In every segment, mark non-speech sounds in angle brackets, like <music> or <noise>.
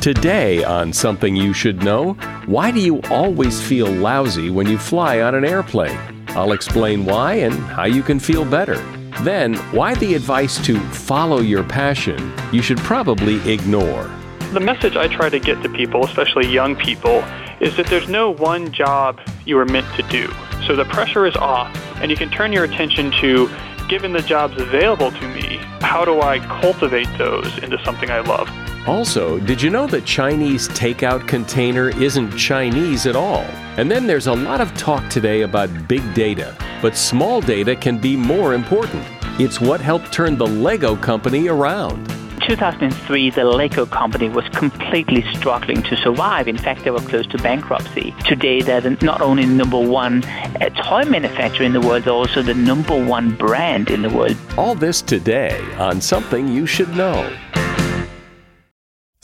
Today, on Something You Should Know, why do you always feel lousy when you fly on an airplane? I'll explain why and how you can feel better. Then, why the advice to follow your passion you should probably ignore. The message I try to get to people, especially young people, is that there's no one job you are meant to do. So the pressure is off, and you can turn your attention to given the jobs available to me, how do I cultivate those into something I love? Also, did you know that Chinese takeout container isn't Chinese at all? And then there's a lot of talk today about big data, but small data can be more important. It's what helped turn the Lego company around. 2003, the Lego company was completely struggling to survive. In fact, they were close to bankruptcy. Today, they're not only number one uh, toy manufacturer in the world, they're also the number one brand in the world. All this today on Something You Should Know.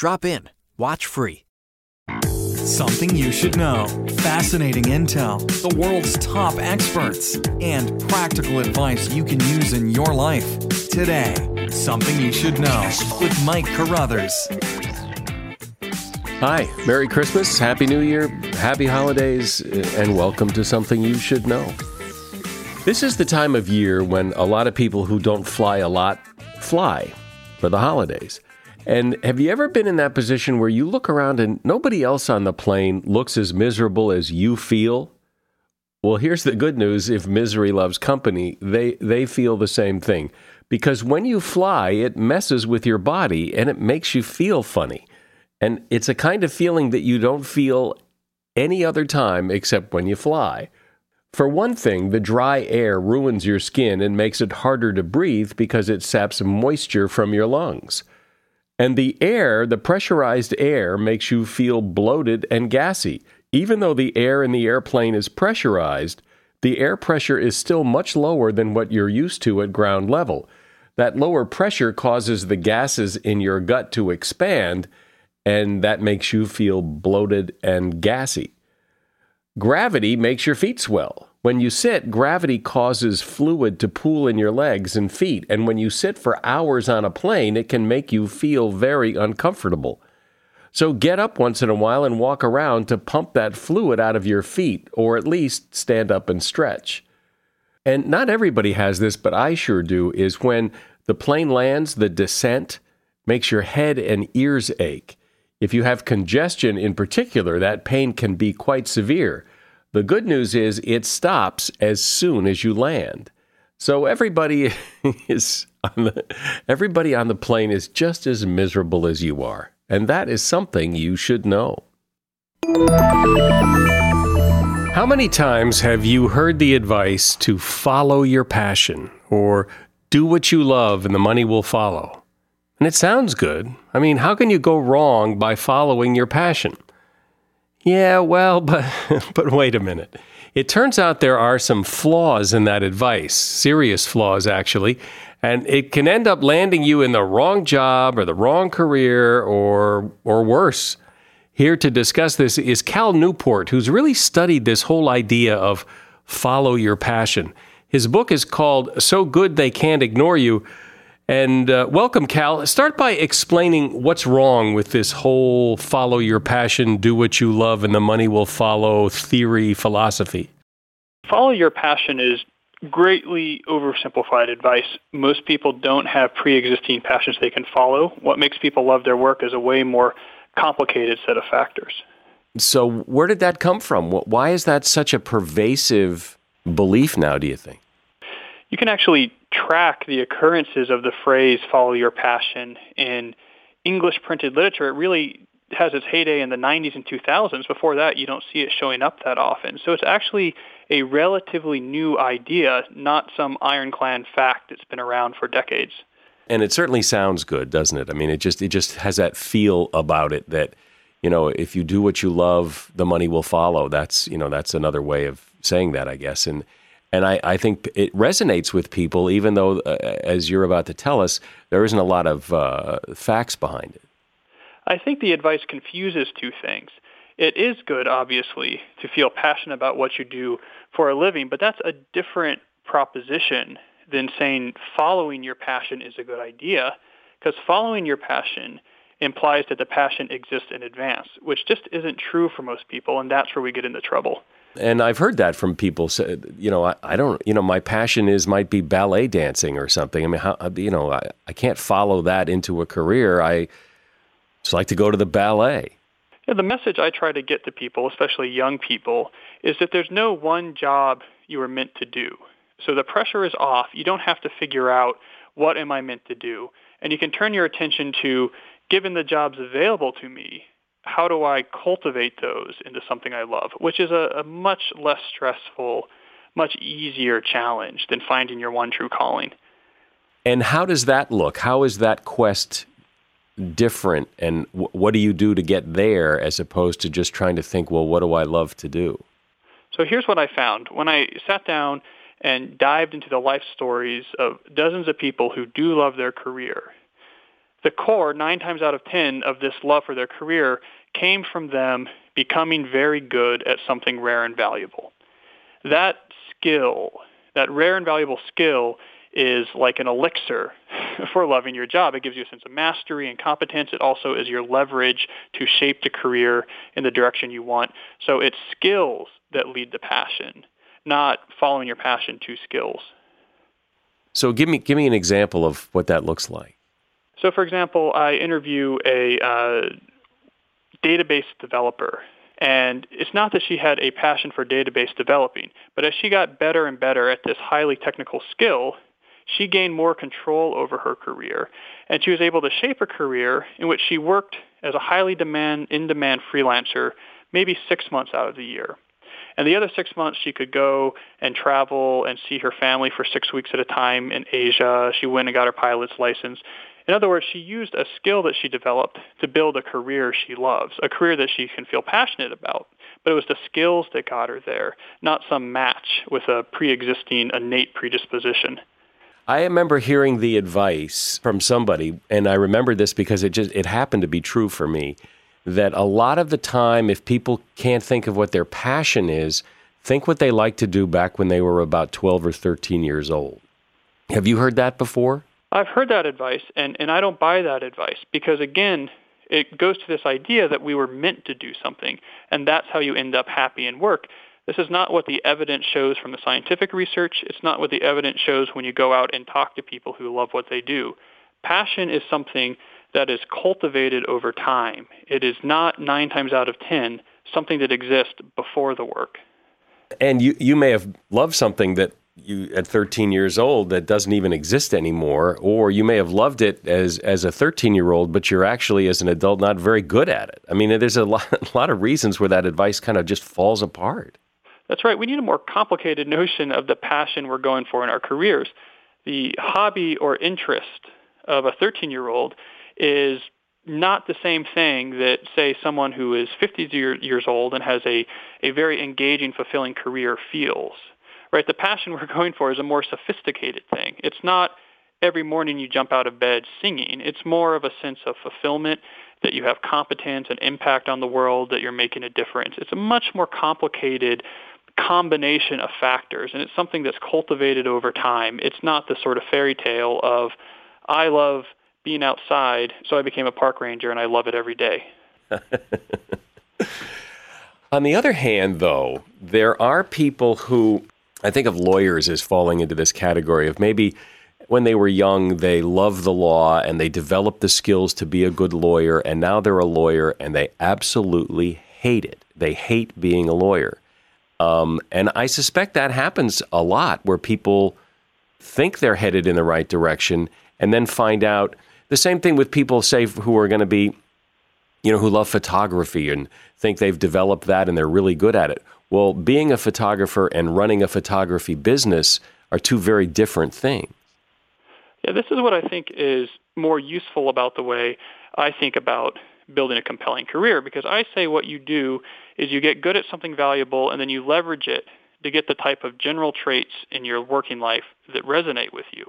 Drop in. Watch free. Something you should know. Fascinating intel, the world's top experts, and practical advice you can use in your life. Today, Something You Should Know with Mike Carruthers. Hi, Merry Christmas, Happy New Year, Happy Holidays, and welcome to Something You Should Know. This is the time of year when a lot of people who don't fly a lot fly for the holidays. And have you ever been in that position where you look around and nobody else on the plane looks as miserable as you feel? Well, here's the good news if misery loves company, they, they feel the same thing. Because when you fly, it messes with your body and it makes you feel funny. And it's a kind of feeling that you don't feel any other time except when you fly. For one thing, the dry air ruins your skin and makes it harder to breathe because it saps moisture from your lungs. And the air, the pressurized air, makes you feel bloated and gassy. Even though the air in the airplane is pressurized, the air pressure is still much lower than what you're used to at ground level. That lower pressure causes the gases in your gut to expand, and that makes you feel bloated and gassy. Gravity makes your feet swell. When you sit, gravity causes fluid to pool in your legs and feet, and when you sit for hours on a plane, it can make you feel very uncomfortable. So get up once in a while and walk around to pump that fluid out of your feet, or at least stand up and stretch. And not everybody has this, but I sure do, is when the plane lands, the descent makes your head and ears ache. If you have congestion in particular, that pain can be quite severe. The good news is it stops as soon as you land. So everybody <laughs> is on the, everybody on the plane is just as miserable as you are, and that is something you should know. How many times have you heard the advice to follow your passion or do what you love and the money will follow? And it sounds good. I mean, how can you go wrong by following your passion? Yeah, well, <laughs> but but wait a minute. It turns out there are some flaws in that advice, serious flaws actually, and it can end up landing you in the wrong job or the wrong career or or worse. Here to discuss this is Cal Newport, who's really studied this whole idea of follow your passion. His book is called So Good They Can't Ignore You. And uh, welcome, Cal. Start by explaining what's wrong with this whole follow your passion, do what you love, and the money will follow theory philosophy. Follow your passion is greatly oversimplified advice. Most people don't have pre-existing passions they can follow. What makes people love their work is a way more complicated set of factors. So, where did that come from? Why is that such a pervasive belief now, do you think? You can actually track the occurrences of the phrase follow your passion in English printed literature, it really has its heyday in the 90s and 2000s. Before that, you don't see it showing up that often. So it's actually a relatively new idea, not some ironclad fact that's been around for decades. And it certainly sounds good, doesn't it? I mean, it just it just has that feel about it that you know, if you do what you love, the money will follow. That's you know, that's another way of saying that, I guess. And and I, I think it resonates with people, even though, uh, as you're about to tell us, there isn't a lot of uh, facts behind it. I think the advice confuses two things. It is good, obviously, to feel passionate about what you do for a living, but that's a different proposition than saying following your passion is a good idea, because following your passion implies that the passion exists in advance, which just isn't true for most people, and that's where we get into trouble. And I've heard that from people. Say, you know, I, I, don't. You know, my passion is might be ballet dancing or something. I mean, how, uh, you know, I, I can't follow that into a career. I just like to go to the ballet. Yeah, the message I try to get to people, especially young people, is that there's no one job you are meant to do. So the pressure is off. You don't have to figure out what am I meant to do, and you can turn your attention to, given the jobs available to me, how do I cultivate those into something I love, which is a, a much less stressful, much easier challenge than finding your one true calling. And how does that look? How is that quest different? And w- what do you do to get there as opposed to just trying to think, well, what do I love to do? So here's what I found. When I sat down and dived into the life stories of dozens of people who do love their career, the core, nine times out of ten, of this love for their career came from them becoming very good at something rare and valuable. That skill, that rare and valuable skill, is like an elixir <laughs> for loving your job. It gives you a sense of mastery and competence. It also is your leverage to shape the career in the direction you want. So it's skills that lead to passion, not following your passion to skills. So give me give me an example of what that looks like. So, for example, I interview a uh, database developer. And it's not that she had a passion for database developing, but as she got better and better at this highly technical skill, she gained more control over her career. And she was able to shape a career in which she worked as a highly demand, in-demand freelancer maybe six months out of the year. And the other six months, she could go and travel and see her family for six weeks at a time in Asia. She went and got her pilot's license. In other words, she used a skill that she developed to build a career she loves, a career that she can feel passionate about. But it was the skills that got her there, not some match with a pre-existing innate predisposition. I remember hearing the advice from somebody, and I remember this because it just it happened to be true for me. That a lot of the time, if people can't think of what their passion is, think what they like to do back when they were about 12 or 13 years old. Have you heard that before? I've heard that advice, and, and I don't buy that advice because, again, it goes to this idea that we were meant to do something, and that's how you end up happy in work. This is not what the evidence shows from the scientific research. It's not what the evidence shows when you go out and talk to people who love what they do. Passion is something that is cultivated over time. It is not nine times out of ten something that exists before the work. And you, you may have loved something that you at 13 years old that doesn't even exist anymore or you may have loved it as as a 13 year old but you're actually as an adult not very good at it. I mean there's a lot, a <laughs> lot of reasons where that advice kind of just falls apart. That's right. We need a more complicated notion of the passion we're going for in our careers. The hobby or interest of a 13 year old is not the same thing that, say, someone who is 50 years old and has a, a very engaging, fulfilling career feels right? The passion we're <laughs> going for is a more sophisticated thing. It's not every morning you jump out of bed singing. It's more of a sense of fulfillment that you have competence and impact on the world, that you're making a difference. It's a much more complicated combination of factors, and it's something that's cultivated over time. It's not the sort of fairy tale of, I love being outside, so I became a park ranger and I love it every day. <laughs> On the other hand, though, there are people who I think of lawyers as falling into this category of maybe when they were young, they loved the law and they developed the skills to be a good lawyer, and now they're a lawyer and they absolutely hate it. They hate being a lawyer. Um, and I suspect that happens a lot where people think they're headed in the right direction and then find out the same thing with people, say, who are going to be, you know, who love photography and think they've developed that and they're really good at it. Well, being a photographer and running a photography business are two very different things. Yeah, this is what I think is more useful about the way I think about building a compelling career because I say what you do is you get good at something valuable and then you leverage it to get the type of general traits in your working life that resonate with you.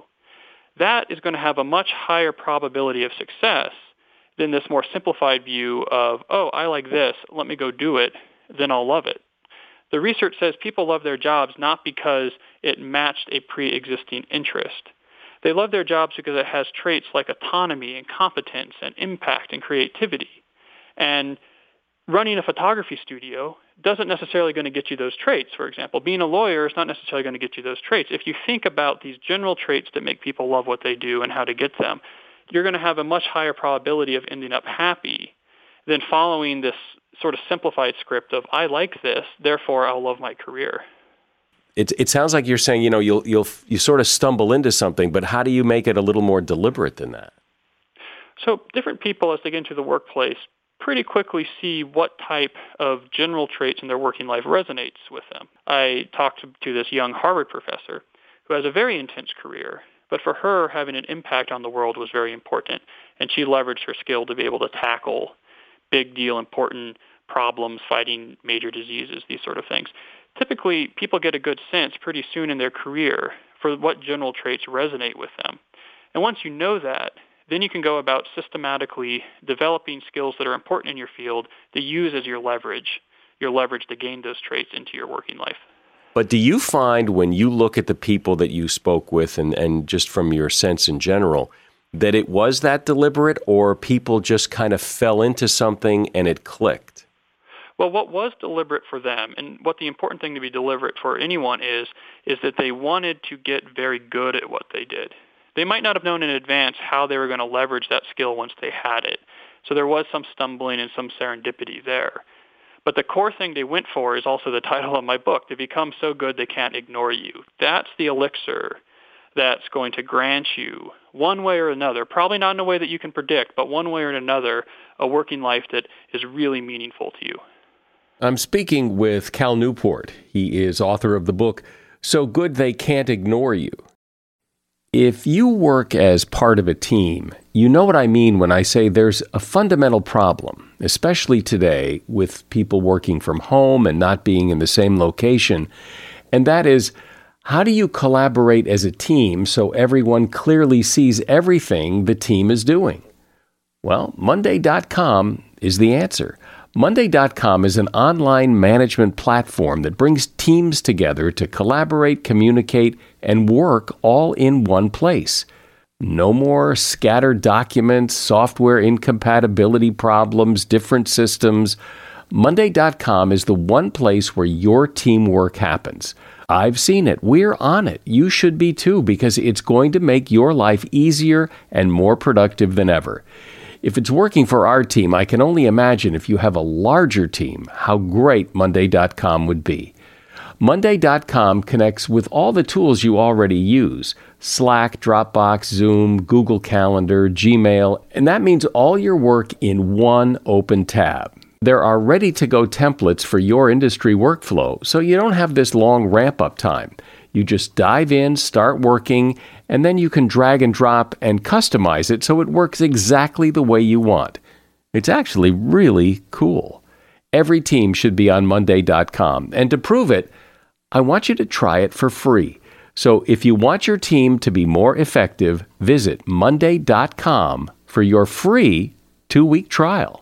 That is going to have a much higher probability of success than this more simplified view of, oh, I like this, let me go do it, then I'll love it. The research says people love their jobs not because it matched a pre-existing interest. They love their jobs because it has traits like autonomy and competence and impact and creativity. And running a photography studio doesn't necessarily going to get you those traits. For example, being a lawyer is not necessarily going to get you those traits. If you think about these general traits that make people love what they do and how to get them, you're going to have a much higher probability of ending up happy than following this sort of simplified script of I like this, therefore I'll love my career. It, it sounds like you're saying, you know, you'll you'll you sort of stumble into something, but how do you make it a little more deliberate than that? So different people, as they get into the workplace, pretty quickly see what type of general traits in their working life resonates with them. I talked to, to this young Harvard professor who has a very intense career, but for her, having an impact on the world was very important, and she leveraged her skill to be able to tackle big deal, important problems, fighting major diseases, these sort of things. Typically, people get a good sense pretty soon in their career for what general traits resonate with them. And once you know that, then you can go about systematically developing skills that are important in your field to use as your leverage, your leverage to gain those traits into your working life. But do you find when you look at the people that you spoke with and, and just from your sense in general, that it was that deliberate or people just kind of fell into something and it clicked? Well, what was deliberate for them, and what the important thing to be deliberate for anyone is, is that they wanted to get very good at what they did. They might not have known in advance how they were going to leverage that skill once they had it. So there was some stumbling and some serendipity there. But the core thing they went for is also the title of my book, to become so good they can't ignore you. That's the elixir that's going to grant you one way or another, probably not in a way that you can predict, but one way or another, a working life that is really meaningful to you. I'm speaking with Cal Newport. He is author of the book, So Good They Can't Ignore You. If you work as part of a team, you know what I mean when I say there's a fundamental problem, especially today with people working from home and not being in the same location, and that is how do you collaborate as a team so everyone clearly sees everything the team is doing? Well, Monday.com is the answer. Monday.com is an online management platform that brings teams together to collaborate, communicate, and work all in one place. No more scattered documents, software incompatibility problems, different systems. Monday.com is the one place where your teamwork happens. I've seen it. We're on it. You should be too, because it's going to make your life easier and more productive than ever. If it's working for our team, I can only imagine if you have a larger team, how great Monday.com would be. Monday.com connects with all the tools you already use Slack, Dropbox, Zoom, Google Calendar, Gmail, and that means all your work in one open tab. There are ready to go templates for your industry workflow, so you don't have this long ramp up time. You just dive in, start working, and then you can drag and drop and customize it so it works exactly the way you want. It's actually really cool. Every team should be on Monday.com. And to prove it, I want you to try it for free. So if you want your team to be more effective, visit Monday.com for your free two week trial.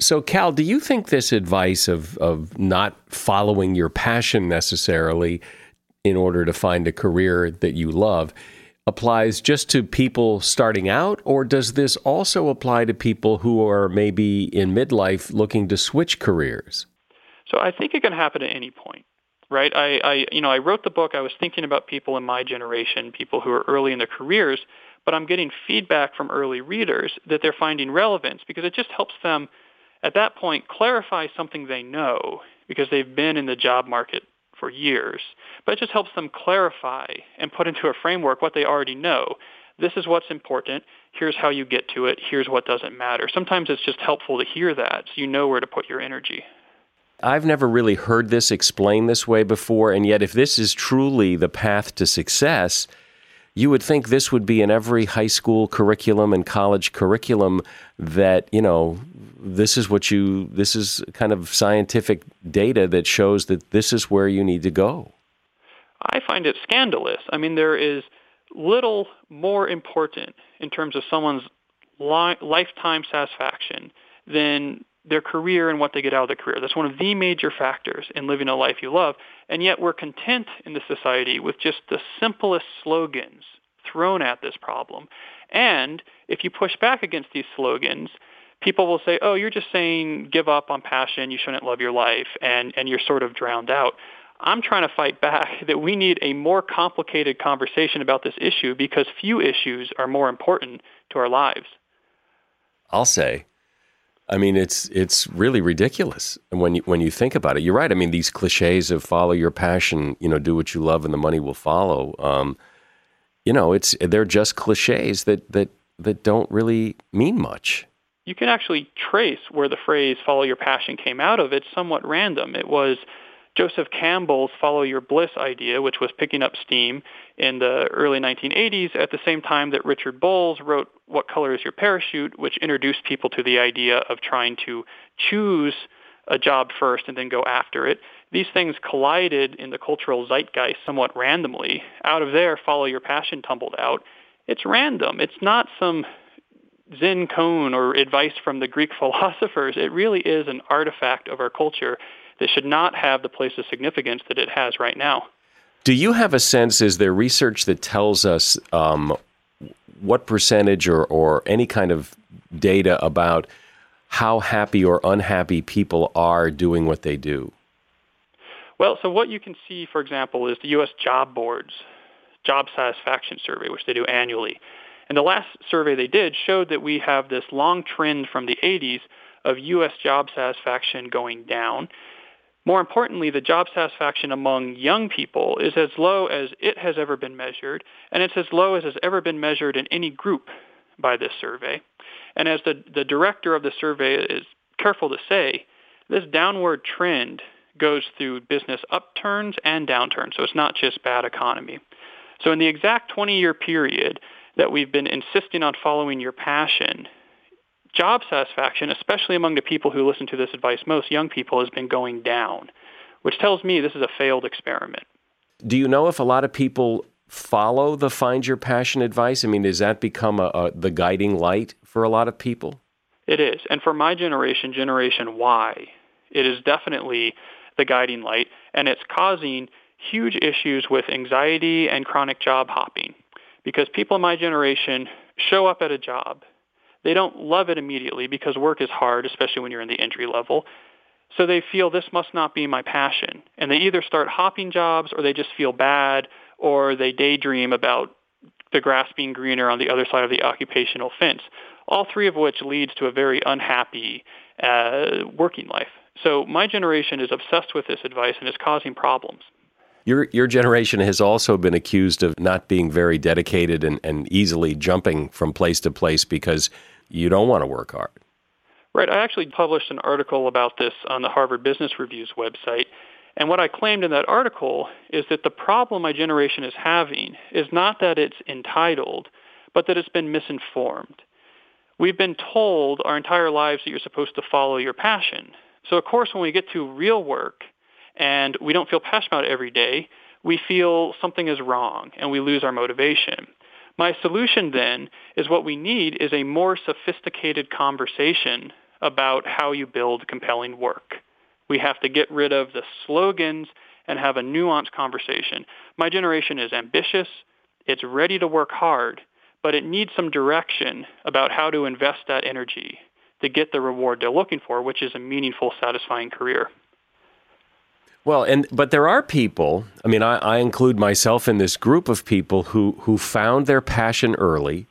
So, Cal, do you think this advice of, of not following your passion necessarily in order to find a career that you love applies just to people starting out, or does this also apply to people who are maybe in midlife looking to switch careers? So, I think it can happen at any point. Right, I, I, you know, I wrote the book. I was thinking about people in my generation, people who are early in their careers, but I'm getting feedback from early readers that they're finding relevance because it just helps them At that point, clarify something they know because they've been in the job market for years. But it just helps them clarify and put into a framework what they already know. This is what's important. Here's how you get to it. Here's what doesn't matter. Sometimes it's just helpful to hear that so you know where to put your energy. I've never really heard this explained this way before, and yet if this is truly the path to success, you would think this would be in every high school curriculum and college curriculum that, you know, this is what you this is kind of scientific data that shows that this is where you need to go. I find it scandalous. I mean, there is little more important in terms of someone's li- lifetime satisfaction than their career and what they get out of the career. That's one of the major factors in living a life you love. And yet we're content in the society with just the simplest slogans thrown at this problem. And if you push back against these slogans, people will say, oh, you're just saying give up on passion, you shouldn't love your life, and, and you're sort of drowned out. I'm trying to fight back <laughs> that we need a more complicated conversation about this issue because few issues are more important to our lives. I'll say. I mean, it's it's really ridiculous when you when you think about it. You're right. I mean, these cliches of follow your passion, you know, do what you love, and the money will follow. Um, you know, it's they're just cliches that that that don't really mean much you can actually trace where the phrase follow your passion came out of. It's somewhat random. It was Joseph Campbell's follow your bliss idea, which was picking up steam in the early 1980s at the same time that Richard Bolles wrote What Color is Your Parachute, which introduced people to the idea of trying to choose a job first and then go after it. These things collided in the cultural zeitgeist somewhat randomly. Out of there, follow your passion tumbled out. It's random. It's not some Zen koan or advice from the Greek <laughs> philosophers. It really is an artifact of our culture that should not have the place of significance that it has right now. Do you have a sense, is there research that tells us um, what percentage or, or any kind of data about how happy or unhappy people are doing what they do? Well, so what you can see, for example, is the U.S. Job Board's job satisfaction survey, which they do annually. And the last survey they did showed that we have this long trend from the 80s of U.S. job satisfaction going down. More importantly, the job satisfaction among young people is as low as it has ever been measured, and it's as low as has ever been measured in any group by this survey. And as the, the director of the survey is careful to say, this downward trend goes through business upturns and downturns, so it's not just bad economy. So in the exact 20-year period, that we've been insisting on following your passion, job satisfaction, especially among the people who listen to this advice most, young people, has been going down, which tells me this is a failed experiment. Do you know if a lot of people follow the find your passion advice? I mean, does that become a, a, the guiding light for a lot of people? It is. And for my generation, Generation Y, it is definitely the guiding light, and it's causing huge issues with anxiety and chronic job hopping because people in my generation show up at a job. They don't love it immediately because work is hard, especially when you're in the entry level. So they feel this must not be my passion. And they either start hopping jobs or they just feel bad or they daydream about the grass being greener on the other side of the occupational fence. All three of which leads to a very unhappy uh, working life. So my generation is obsessed with this advice and it's causing problems. Your your generation has also been accused of not being very dedicated and, and easily jumping from place to place because you don't want to work hard. Right. I actually published an article about this on the Harvard Business Review's website. And what I claimed in that article is that the problem my generation is having is not that it's entitled, but that it's been misinformed. We've been told our entire lives that you're supposed to follow your passion. So of course when we get to real work and we don't feel passionate about it every day, we feel something is wrong and we lose our motivation. My solution then is what we need is a more sophisticated conversation about how you build compelling work. We have to get rid of the slogans and have a nuanced conversation. My generation is ambitious, it's ready to work hard, but it needs some direction about how to invest that energy to get the reward they're looking for, which is a meaningful, satisfying career. Well, and but there are people. I mean, I, I include myself in this group of people who who found their passion early,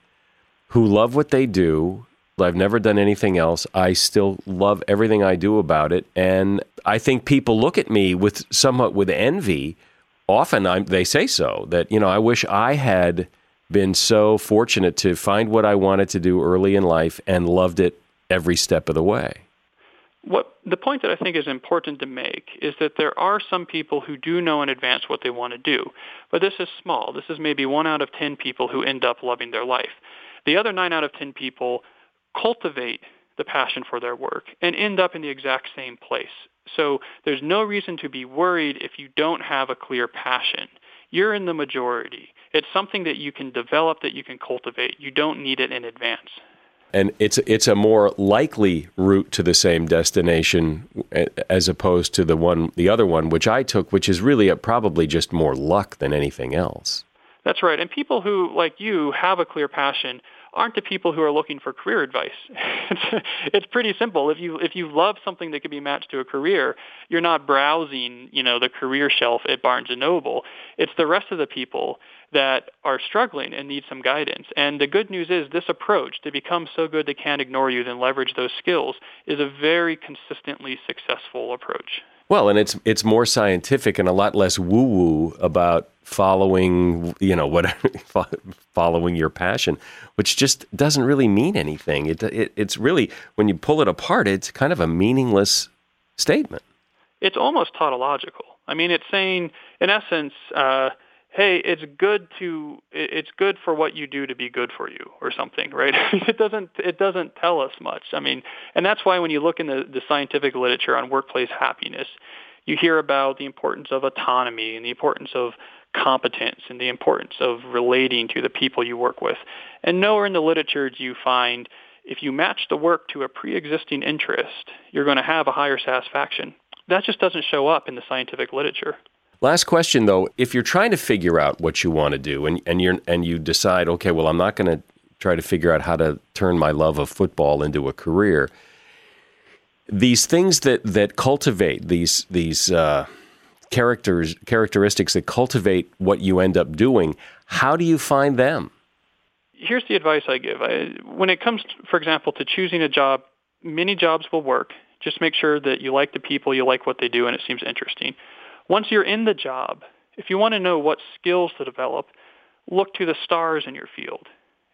who love what they do, I've never done anything else. I still love everything I do about it. And I think people look at me with somewhat with envy. Often I'm, they say so that, you know, I wish I had been so fortunate to find what I wanted to do early in life and loved it every step of the way. What the point that I think is important to make is that there are some people who do know in advance what they want to do, but this is small. This is maybe one out of 10 people who end up loving their life. The other 9 out of 10 people cultivate the passion for their work and end up in the exact same place. So there's no reason to be worried if you don't have a clear passion. You're in the majority. It's something that you can develop, that you can cultivate. You don't need it in advance. And it's it's a more likely route to the same destination as opposed to the one the other one which I took, which is really a, probably just more luck than anything else. That's right. And people who, like you, have a clear passion aren't the people who are looking for career advice. <laughs> it's, it's pretty simple. If you if you love something that could be matched to a career, you're not browsing, you know, the career shelf at Barnes and Noble. It's the rest of the people that are struggling and need some guidance. And the good news is this approach to become so good they can't ignore you, then leverage those skills, is a very consistently successful approach. Well, and it's it's more scientific and a lot less woo woo about following, you know, what <laughs> following your passion, which just doesn't really mean anything. It, it it's really when you pull it apart, it's kind of a meaningless statement. It's almost tautological. I mean, it's saying, in essence. Uh, hey, it's good to it's good for what you do to be good for you or something, right? <laughs> it doesn't it doesn't tell us much. I mean, and that's why when you look in the, the scientific literature on workplace happiness, you hear about the importance of autonomy and the importance of competence and the importance of relating to the people you work with. And nowhere in the literature do you find if you match the work to a pre-existing interest, you're going to have a higher satisfaction. That just doesn't show up in the scientific literature. Last question though, if you're trying to figure out what you want to do and, and you and you decide, okay, well I'm not going to try to figure out how to turn my love of football into a career. These things that that cultivate these these uh, characters characteristics that cultivate what you end up doing, how do you find them? Here's the advice I give. I, when it comes, for example, to choosing a job, many jobs will work. Just make sure that you like the people, you like what they do, and it seems interesting. Once you're in the job, if you want to know what skills to develop, look to the stars in your field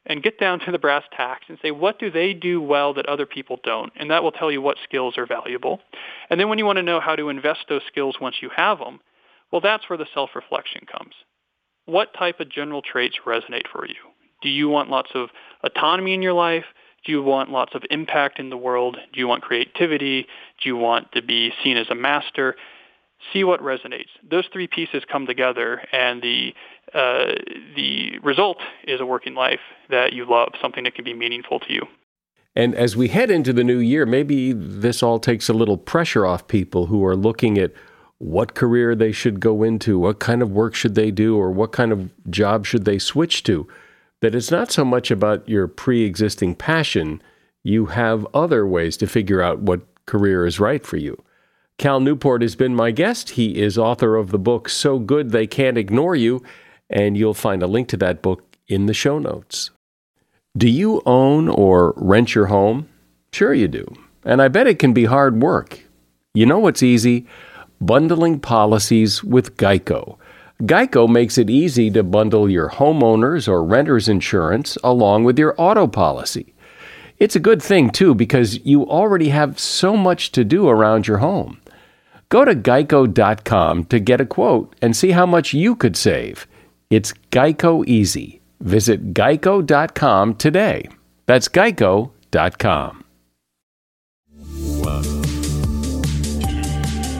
and get down to the brass tacks and say, what do they do well that other people don't? And that will tell you what skills are valuable. And then when you want to know how to invest those skills once you have them, well, that's where the self-reflection comes. What type of general traits resonate for you? Do you want lots of autonomy in your life? Do you want lots of impact in the world? Do you want creativity? Do you want to be seen as a master? See what resonates. Those three pieces come together, and the uh, the result is a working life that you love, something that can be meaningful to you. And as we head into the new year, maybe this all takes a little pressure off people who are looking at what career they should go into, what kind of work should they do, or what kind of job should they switch to. That it's not so much about your pre existing passion, you have other ways to figure out what career is right for you. Cal Newport has been my guest. He is author of the book So Good They Can't Ignore You, and you'll find a link to that book in the show notes. Do you own or rent your home? Sure, you do. And I bet it can be hard work. You know what's easy? Bundling policies with Geico. Geico makes it easy to bundle your homeowner's or renter's insurance along with your auto policy. It's a good thing, too, because you already have so much to do around your home. Go to geico.com to get a quote and see how much you could save. It's Geico Easy. Visit geico.com today. That's geico.com.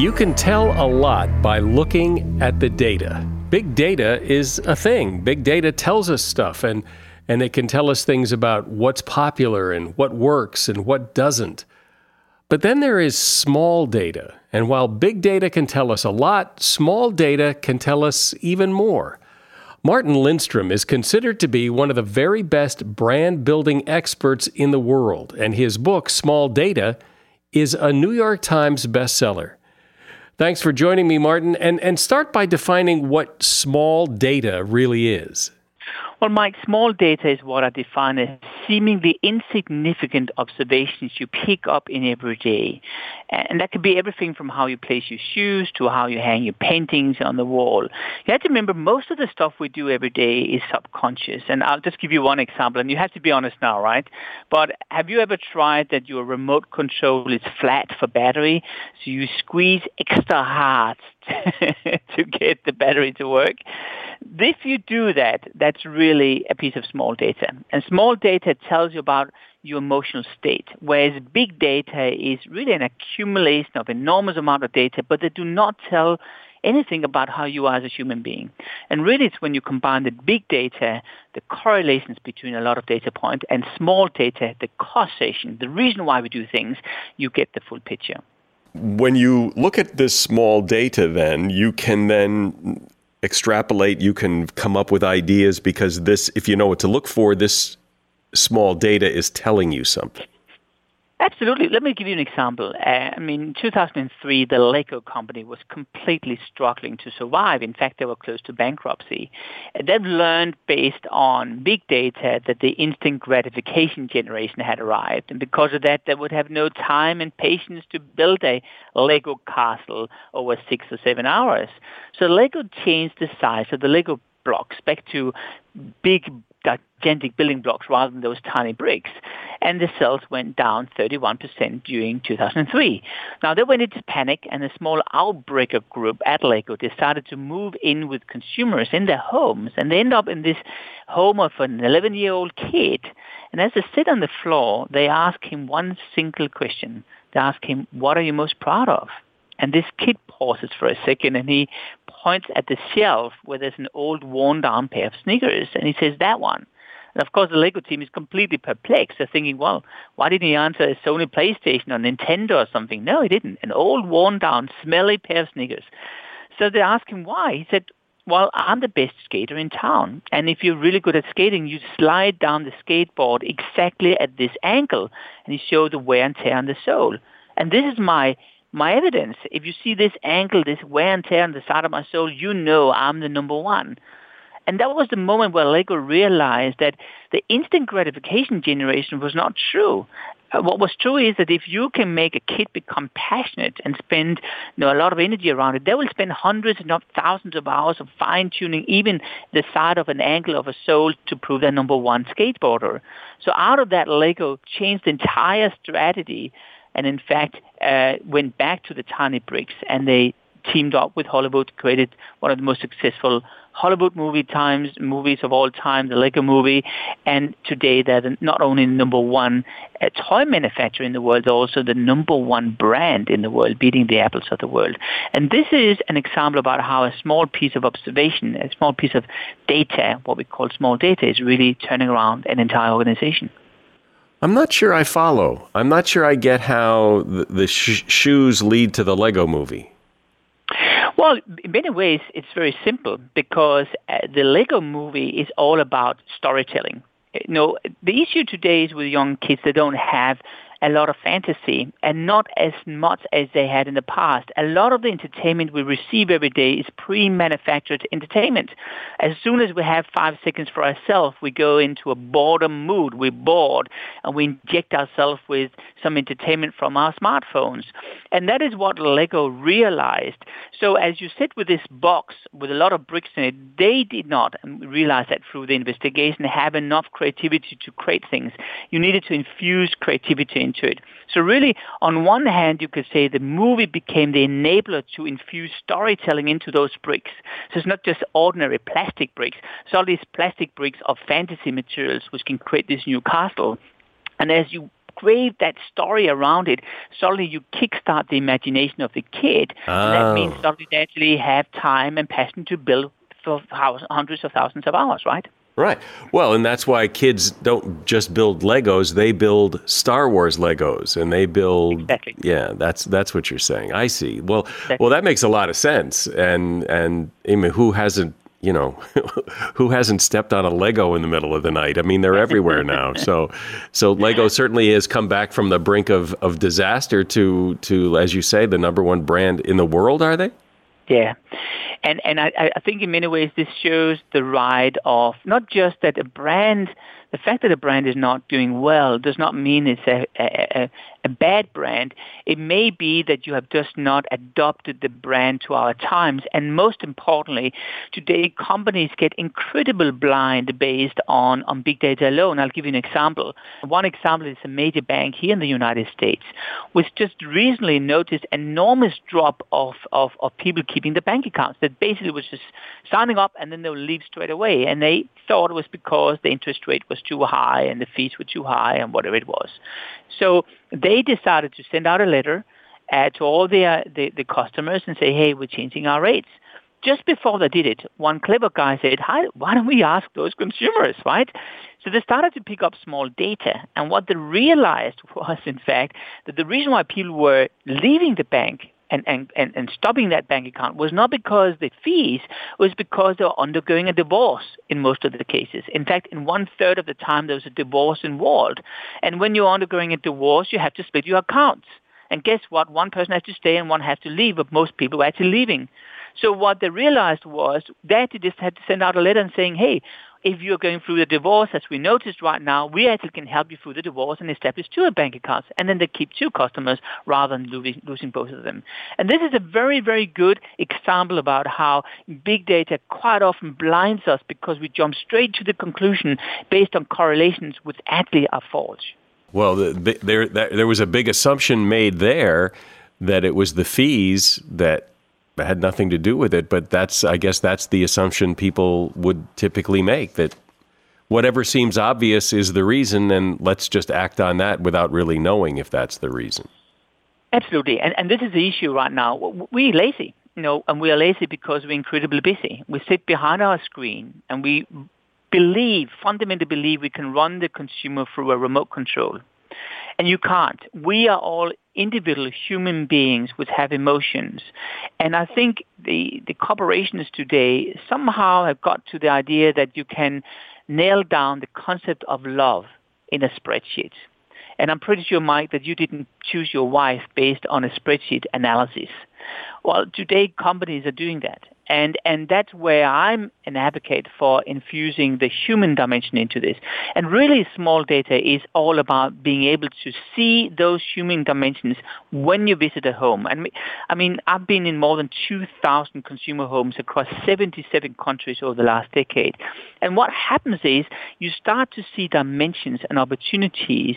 You can tell a lot by looking at the data. Big data is a thing. Big data tells us stuff and and it can tell us things about what's popular and what works and what doesn't. But then there is small data. And while big data can tell us a lot, small data can tell us even more. Martin Lindstrom is considered to be one of the very best brand building experts in the world, and his book, Small Data, is a New York Times bestseller. Thanks for joining me, Martin, and, and start by defining what small data really is. Well, Mike, small data is what I define as seemingly insignificant observations you pick up in every day. And that could be everything from how you place your shoes to how you hang your paintings on the wall. You have to remember most of the stuff we do every day is subconscious. And I'll just give you one example, and you have to be honest now, right? But have you ever tried that your remote control is flat for battery? So you squeeze extra hard <laughs> to get the battery to work? If you do that, that's really a piece of small data. And small data tells you about your emotional state, whereas big data is really an accumulation of enormous amount of data, but they do not tell anything about how you are as a human being. And really it's when you combine the big data, the correlations between a lot of data points, and small data, the causation, the reason why we do things, you get the full picture. When you look at this small data, then you can then extrapolate, you can come up with ideas because this, if you know what to look for, this small data is telling you something. Absolutely. Let me give you an example. Uh, I mean, in 2003, the Lego company was completely struggling to survive. In fact, they were close to bankruptcy. They've learned based on big data that the instant gratification generation had arrived. And because of that, they would have no time and patience to build a Lego castle over six or seven hours. So Lego changed the size of the Lego blocks back to big gigantic building blocks rather than those tiny bricks. And the sales went down 31% during 2003. Now they went into panic and a small outbreaker group at Lego decided to move in with consumers in their homes and they end up in this home of an 11 year old kid. And as they sit on the floor, they ask him one single question. They ask him, what are you most proud of? And this kid pauses for a second and he points at the shelf where there's an old worn down pair of sneakers and he says that one. And of course the Lego team is completely perplexed. They're thinking, well, why didn't he answer a Sony PlayStation or Nintendo or something? No, he didn't. An old worn down smelly pair of sneakers. So they ask him why. He said, well, I'm the best skater in town. And if you're really good at skating, you slide down the skateboard exactly at this angle. And he showed the wear and tear on the sole. And this is my my evidence. If you see this ankle, this wear and tear on the side of my sole, you know I'm the number one. And that was the moment where Lego realized that the instant gratification generation was not true. Uh, what was true is that if you can make a kid become passionate and spend you know, a lot of energy around it, they will spend hundreds, and not thousands of hours of fine-tuning even the side of an ankle of a sole to prove they're number one skateboarder. So out of that, Lego changed the entire strategy and in fact uh, went back to the tiny bricks and they teamed up with Hollywood, created one of the most successful Hollywood movie times movies of all time, the Lego Movie, and today they're not only the number one uh, toy manufacturer in the world, they're also the number one brand in the world, beating the Apples of the world. And this is an example about how a small piece of observation, a small piece of data, what we call small data, is really turning around an entire organization. I'm not sure I follow. I'm not sure I get how the, the sh- shoes lead to the Lego movie. Well, in many ways, it's very simple because uh, the Lego movie is all about storytelling. You know, the issue today is with young kids, they don't have a lot of fantasy and not as much as they had in the past. A lot of the entertainment we receive every day is pre-manufactured entertainment. As soon as we have five seconds for ourselves, we go into a boredom mood. We're bored and we inject ourselves with some entertainment from our smartphones. And that is what Lego realized. So as you sit with this box with a lot of bricks in it, they did not realize that through the investigation have enough creativity to create things. You needed to infuse creativity into it. So really, on one hand, you could say the movie became the enabler to infuse storytelling into those bricks. So it's not just ordinary plastic bricks. It's all these plastic bricks of fantasy materials which can create this new castle. And as you create that story around it, suddenly you kickstart the imagination of the kid. Oh. And that means suddenly they actually have time and passion to build for hundreds of thousands of hours, right? Right. Well, and that's why kids don't just build Legos; they build Star Wars Legos, and they build. Exactly. Yeah, that's that's what you're saying. I see. Well, exactly. well, that makes a lot of sense. And and I mean, who hasn't you know, <laughs> who hasn't stepped on a Lego in the middle of the night? I mean, they're <laughs> everywhere now. So, so Lego certainly has come back from the brink of, of disaster to, to, as you say, the number one brand in the world. Are they? Yeah, and and I, I think in many ways this shows the ride of not just that a brand the fact that a brand is not doing well does not mean it's a, a, a bad brand. It may be that you have just not adopted the brand to our times. And most importantly, today companies get incredible blind based on, on big data alone. I'll give you an example. One example is a major bank here in the United States, which just recently noticed enormous drop of, of, of people keeping the bank accounts that basically was just signing up and then they would leave straight away. And they thought it was because the interest rate was too high and the fees were too high and whatever it was. So they decided to send out a letter uh, to all their, the, the customers and say, hey, we're changing our rates. Just before they did it, one clever guy said, why don't we ask those consumers, right? So they started to pick up small data. And what they realized <laughs> was, in fact, that the reason why people were leaving the bank and, and, and, and stopping that bank account was not because the fees, was because they were undergoing a divorce in most of the cases. In fact, in one third of the time, there was a divorce involved. And when you're undergoing a divorce, you have to split your accounts. And guess what? One person has to stay and one has to leave, but most people were actually leaving. So what they realized was that they just had to send out a letter and saying, hey, if you're going through the divorce, as we noticed right now, we actually can help you through the divorce and establish two bank accounts. And then they keep two customers rather than losing, losing both of them. And this is a very, very good example about how big data quite often blinds us because we jump straight to the conclusion based on correlations which actually are false. Well, the, the, there, there was a big assumption made there that it was the fees that had nothing to do with it. But that's, I guess, that's the assumption people would typically make that whatever seems obvious is the reason, and let's just act on that without really knowing if that's the reason. Absolutely, and and this is the issue right now. We're lazy, you know, and we are lazy because we're incredibly busy. We sit behind our screen and we believe, fundamentally believe, we can run the consumer through a remote control. And you can't. We are all individual human beings which have emotions. And I think the, the corporations today somehow have got to the idea that you can nail down the concept of love in a spreadsheet. And I'm pretty sure, Mike, that you didn't choose your wife based on a spreadsheet analysis. Well, today companies are doing that. And, and that's where I'm an advocate for infusing the human dimension into this. And really small data is all about being able to see those human dimensions when you visit a home. And I mean, I've been in more than 2,000 consumer homes across 77 countries over the last decade. And what happens is you start to see dimensions and opportunities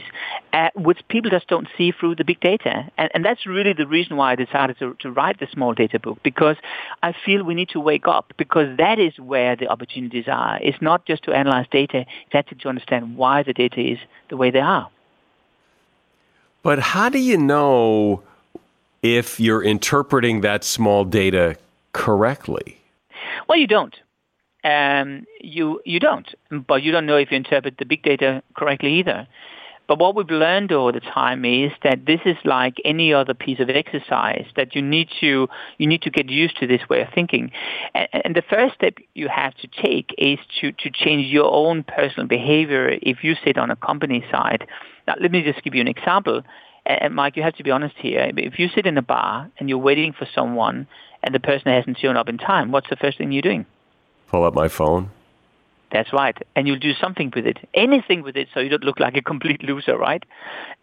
uh, which people just don't see through the big data. And, and that's really the reason why I decided to, to write the small data book because I feel we need to wake up because that is where the opportunities are. It's not just to analyze data, it's actually to understand why the data is the way they are. But how do you know if you're interpreting that small data correctly? Well, you don't. Um, you you don't, but you don't know if you interpret the big data correctly either. But what we've learned over the time is that this is like any other piece of exercise that you need to you need to get used to this way of thinking. And, and the first step you have to take is to, to change your own personal behavior if you sit on a company side. Now, let me just give you an example. And Mike, you have to be honest here. If you sit in a bar and you're waiting for someone and the person hasn't shown up in time, what's the first thing you're doing? Pull up my phone. That's right. And you'll do something with it, anything with it, so you don't look like a complete loser, right?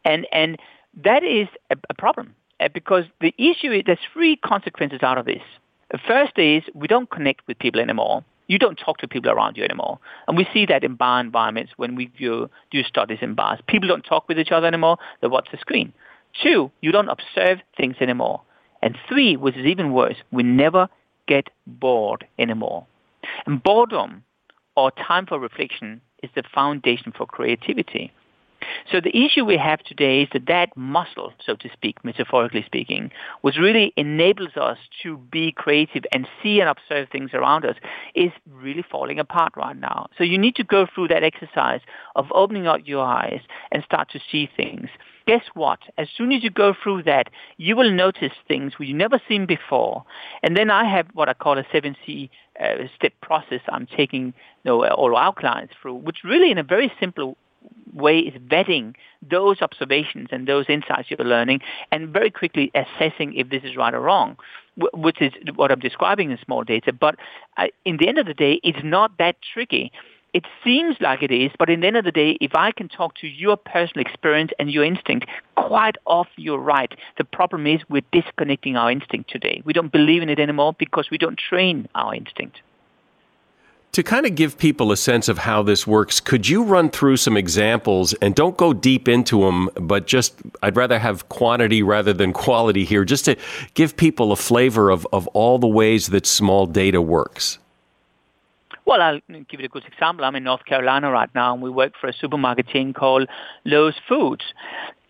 And and that is a, a problem uh, because the issue is there's three consequences out of this. First is we don't connect with people anymore. You don't talk to people around you anymore. And we see that in bar environments when we do, do studies in bars. People don't talk with each other anymore. They watch the screen. Two, you don't observe things anymore. And three, which is even worse, we never get bored anymore. And boredom or time for reflection is the foundation for creativity. So the issue we have today is that that muscle, so to speak, metaphorically speaking, which really enables us to be creative and see and observe things around us, is really falling apart right now. So you need to go through that exercise of opening up your eyes and start to see things guess what? As soon as you go through that, you will notice things you've never seen before. And then I have what I call a 7C uh, step process I'm taking you know, all our clients through, which really in a very simple way is vetting those observations and those insights you're learning and very quickly assessing if this is right or wrong, which is what I'm describing in small data. But uh, in the end of the day, it's not that tricky. It seems like it is, but in the end of the day, if I can talk to your personal experience and your instinct, quite often you're right. The problem is we're disconnecting our instinct today. We don't believe in it anymore because we don't train our instinct. To kind of give people a sense of how this works, could you run through some examples and don't go deep into them, but just, I'd rather have quantity rather than quality here, just to give people a flavor of, of all the ways that small data works? Well, I'll give you a good example. I'm in North Carolina right now, and we work for a supermarket chain called Lowe's Foods.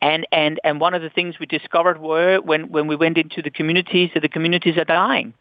And, and, and one of the things we discovered were when, when we went into the communities, that the communities are dying.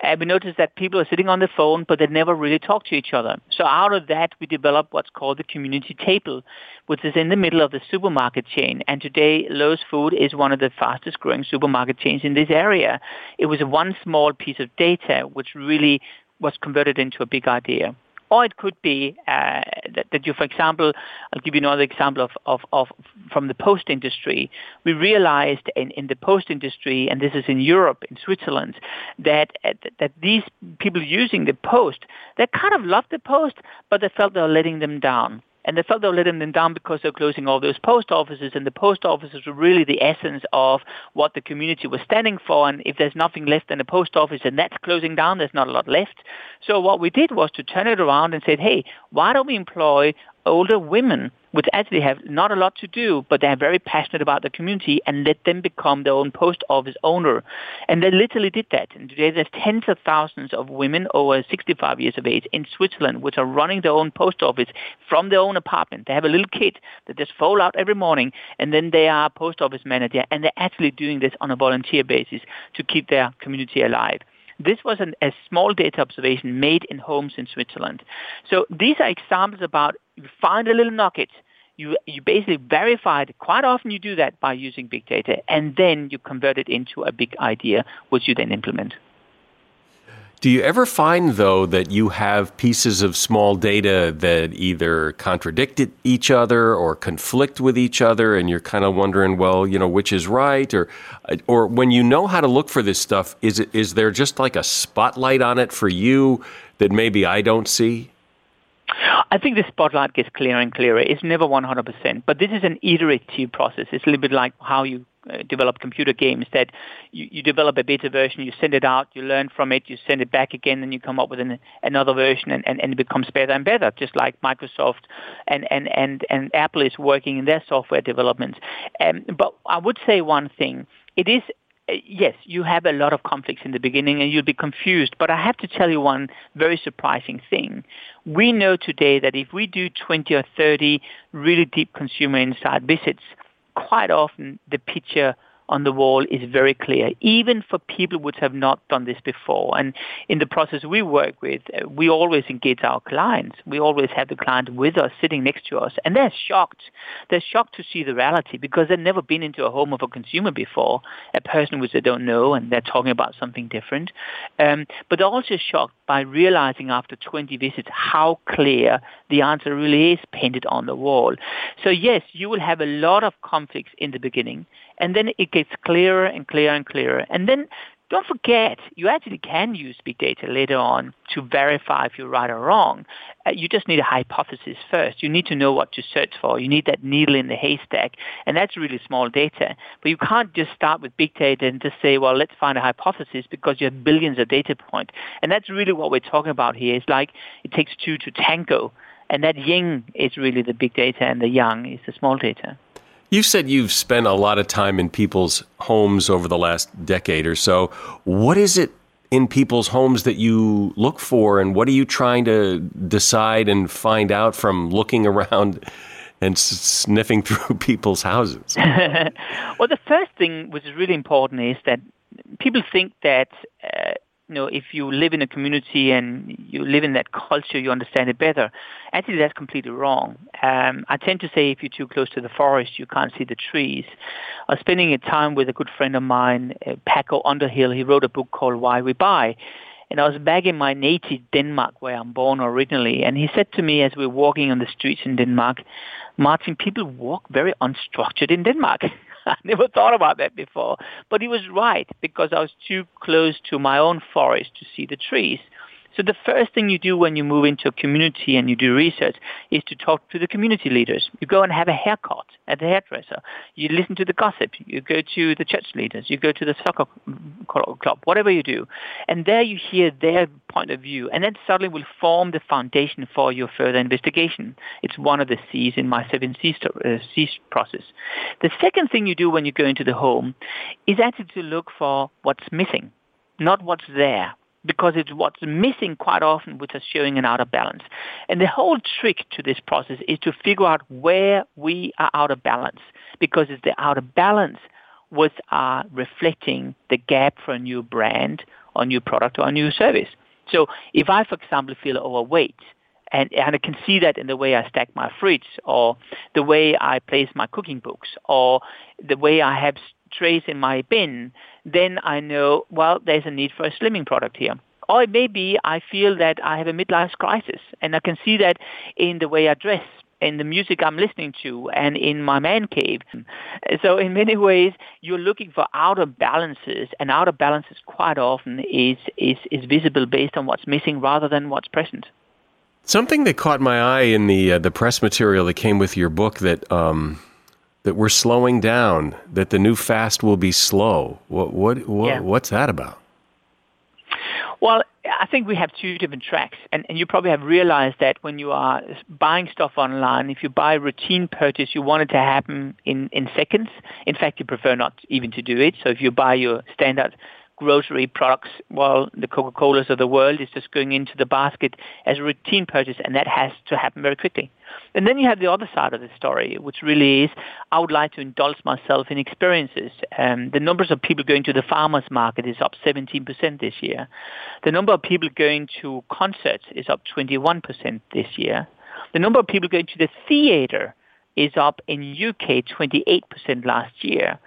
And we noticed that people are sitting on the phone, but they never really talk to each other. So out of that, we developed what's called the community table, which is in the middle of the supermarket chain. And today, Lowe's Food is one of the fastest growing supermarket chains in this area. It was one small piece of data which really was converted into a big idea. Or it could be uh, that, that, you, for example, I'll give you another example of, of, of from the post industry. We realized in, in the post industry, and this is in Europe, in Switzerland, that that these people using the post, they kind of loved the post, but they felt they were letting them down and they felt they were letting them down because they're closing all those post offices, and the post offices were really the essence of what the community was standing for. And if there's nothing left in the post office and that's closing down, there's not a lot left. So what we did was to turn it around and said, hey, why don't we employ older women which actually have not a lot to do, but they're very passionate about the community and let them become their own post office owner. And they literally did that. And today there's tens of thousands of women over 65 years of age in Switzerland which are running their own post office from their own apartment. They have a little kit that just fold out every morning and then they are post office manager and they're actually doing this on a volunteer basis to keep their community alive. This was an, a small data observation made in homes in Switzerland. So these are examples about you find a little nugget, you, you basically verify it. Quite often you do that by using big data, and then you convert it into a big idea, which you then implement. Do you ever find, though, that you have pieces of small data that either contradict each other or conflict with each other, and you're kind of wondering, well, you know, which is right? Or, or when you know how to look for this stuff, is, it, is there just like a spotlight on it for you that maybe I don't see? I think the spotlight gets clearer and clearer. It's never 100%, but this is an iterative process. It's a little bit like how you uh, develop computer games that you, you develop a beta version, you send it out, you learn from it, you send it back again, and you come up with an, another version, and, and, and it becomes better and better, just like Microsoft and, and, and, and Apple is working in their software development. Um, but I would say one thing. It is uh, yes, you have a lot of conflicts in the beginning and you'll be confused. But I have to tell you one very surprising thing. We know today that if we do 20 or 30 really deep consumer insight visits, quite often the picture on the wall is very clear, even for people which have not done this before. And in the process we work with, uh, we always engage our clients. We always have the client with us, sitting next to us, and they're shocked. They're shocked to see the reality because they've never been into a home of a consumer before, a person which they don't know, and they're talking about something different. Um, but they're also shocked by realizing after 20 visits how clear the answer really is painted on the wall. So yes, you will have a lot of conflicts in the beginning and then it gets clearer and clearer and clearer. And then don't forget, you actually can use big data later on to verify if you're right or wrong. Uh, you just need a hypothesis first. You need to know what to search for. You need that needle in the haystack, and that's really small data. But you can't just start with big data and just say, well, let's find a hypothesis because you have billions of data points. And that's really what we're talking about here. It's like it takes two to tango, and that yin is really the big data, and the yang is the small data. You said you've spent a lot of time in people's homes over the last decade or so. What is it in people's homes that you look for, and what are you trying to decide and find out from looking around and sniffing <laughs> through people's houses? <laughs> well, the first thing which is really important is that people think that uh, you know if you live in a community and you live in that culture, you understand it better. Actually, that's completely wrong. Um, I tend to say if you're too close to the forest, you can't see the trees. I was spending a time with a good friend of mine, uh, Paco Underhill. He wrote a book called Why We Buy. And I was back in my native Denmark, where I'm born originally, and he said to me as we were walking on the streets in Denmark, Martin, people walk very unstructured in Denmark. <laughs> <laughs> I never thought about that before. But he was right because I was too close to my own forest to see the trees. So the first thing you do when you move into a community and you do research is to talk to the community leaders. You go and have a haircut at the hairdresser. You listen to the gossip. You go to the church leaders. You go to the soccer club, whatever you do. And there you hear their point of view. And that suddenly will form the foundation for your further investigation. It's one of the C's in my seven C's, uh, C's process. The second thing you do when you go into the home is actually to look for what's missing, not what's there because it's what's missing quite often which is showing an out of balance. And the whole trick to this process is to figure out where we are out of balance because it's the out of balance which are reflecting the gap for a new brand or new product or a new service. So if I, for example, feel overweight, and, and I can see that in the way I stack my fridge or the way I place my cooking books or the way I have trays in my bin, then I know, well, there's a need for a slimming product here. Or it may be I feel that I have a midlife crisis, and I can see that in the way I dress, in the music I'm listening to, and in my man cave. So in many ways, you're looking for outer balances, and outer balances quite often is, is, is visible based on what's missing rather than what's present. Something that caught my eye in the uh, the press material that came with your book that um, that we're slowing down, that the new fast will be slow. What, what, what yeah. what's that about? Well, I think we have two different tracks, and, and you probably have realized that when you are buying stuff online, if you buy a routine purchase, you want it to happen in, in seconds. In fact, you prefer not even to do it. So if you buy your standard grocery products, well, the Coca-Colas of the world is just going into the basket as a routine purchase, and that has to happen very quickly. And then you have the other side of the story, which really is I would like to indulge myself in experiences. Um, the numbers of people going to the farmers market is up 17% this year. The number of people going to concerts is up 21% this year. The number of people going to the theater is up in UK 28% last year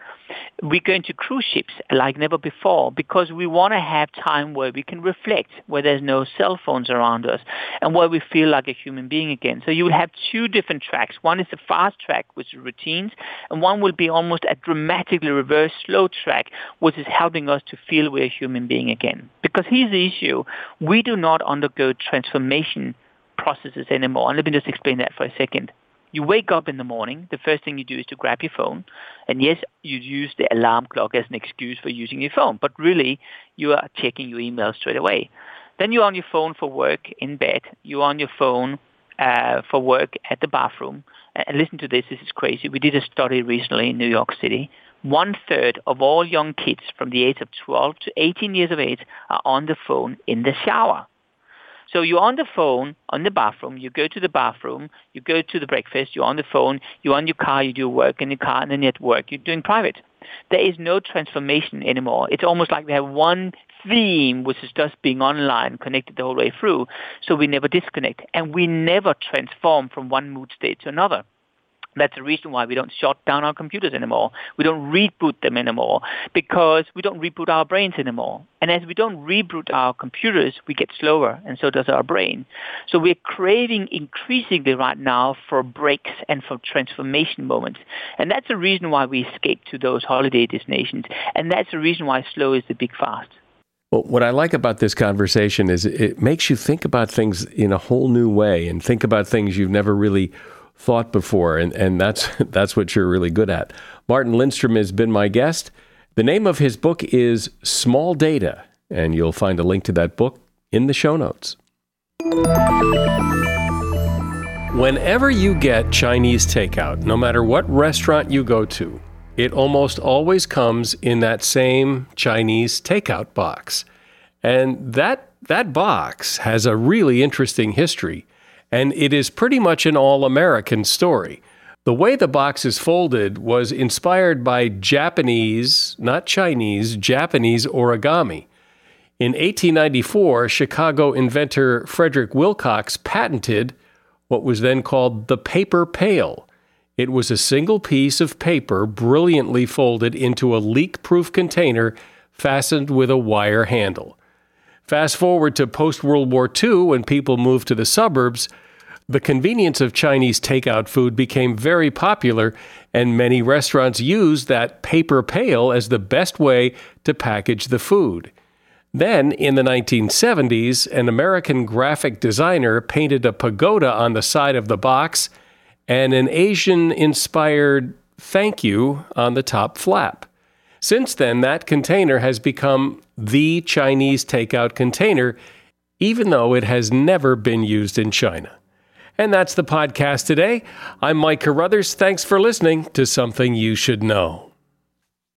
we're going to cruise ships like never before because we want to have time where we can reflect, where there's no cell phones around us, and where we feel like a human being again. So you will have two different tracks. One is the fast track, which is routines, and one will be almost a dramatically reverse slow track, which is helping us to feel we're a human being again. Because here's the issue. We do not undergo transformation processes anymore. And let me just explain that for a second. You wake up in the morning, the first thing you do is to grab your phone. And yes, you use the alarm clock as an excuse for using your phone, but really you are checking your email straight away. Then you're on your phone for work in bed. You're on your phone uh, for work at the bathroom. And listen to this, this is crazy. We did a study recently in New York City. One third of all young kids from the age of 12 to 18 years of age are on the phone in the shower. So you're on the phone, on the bathroom, you go to the bathroom, you go to the breakfast, you're on the phone, you're on your car, you do work in your car, and then you're at work, you're doing private. There is no transformation anymore. It's almost like we have one theme, which is just being online, connected the whole way through, so we never disconnect. And we never transform from one mood state to another. That's the reason why we don't shut down our computers anymore. We don't reboot them anymore because we don't reboot our brains anymore. And as we don't reboot our computers, we get slower, and so does our brain. So we're craving increasingly right now for breaks and for transformation moments. And that's the reason why we escape to those holiday destinations. And that's the reason why slow is the big fast. Well, what I like about this conversation is it makes you think about things in a whole new way and think about things you've never really thought before, and, and that's <laughs> that's what you're really good at. Martin Lindstrom has been my guest. The name of his book is Small Data, and you'll find a link to that book in the show notes. Whenever you get Chinese takeout, no matter what restaurant you go to, it almost always comes in that same Chinese takeout box. And that that box has a really interesting history and it is pretty much an all American story. The way the box is folded was inspired by Japanese, not Chinese, Japanese origami. In 1894, Chicago inventor Frederick Wilcox patented what was then called the paper pail. It was a single piece of paper brilliantly folded into a leak proof container fastened with a wire handle. Fast forward to post World War II when people moved to the suburbs, the convenience of Chinese takeout food became very popular, and many restaurants used that paper pail as the best way to package the food. Then, in the 1970s, an American graphic designer painted a pagoda on the side of the box and an Asian inspired thank you on the top flap. Since then, that container has become the Chinese takeout container, even though it has never been used in China. And that's the podcast today. I'm Mike Carruthers. Thanks for listening to Something You Should Know.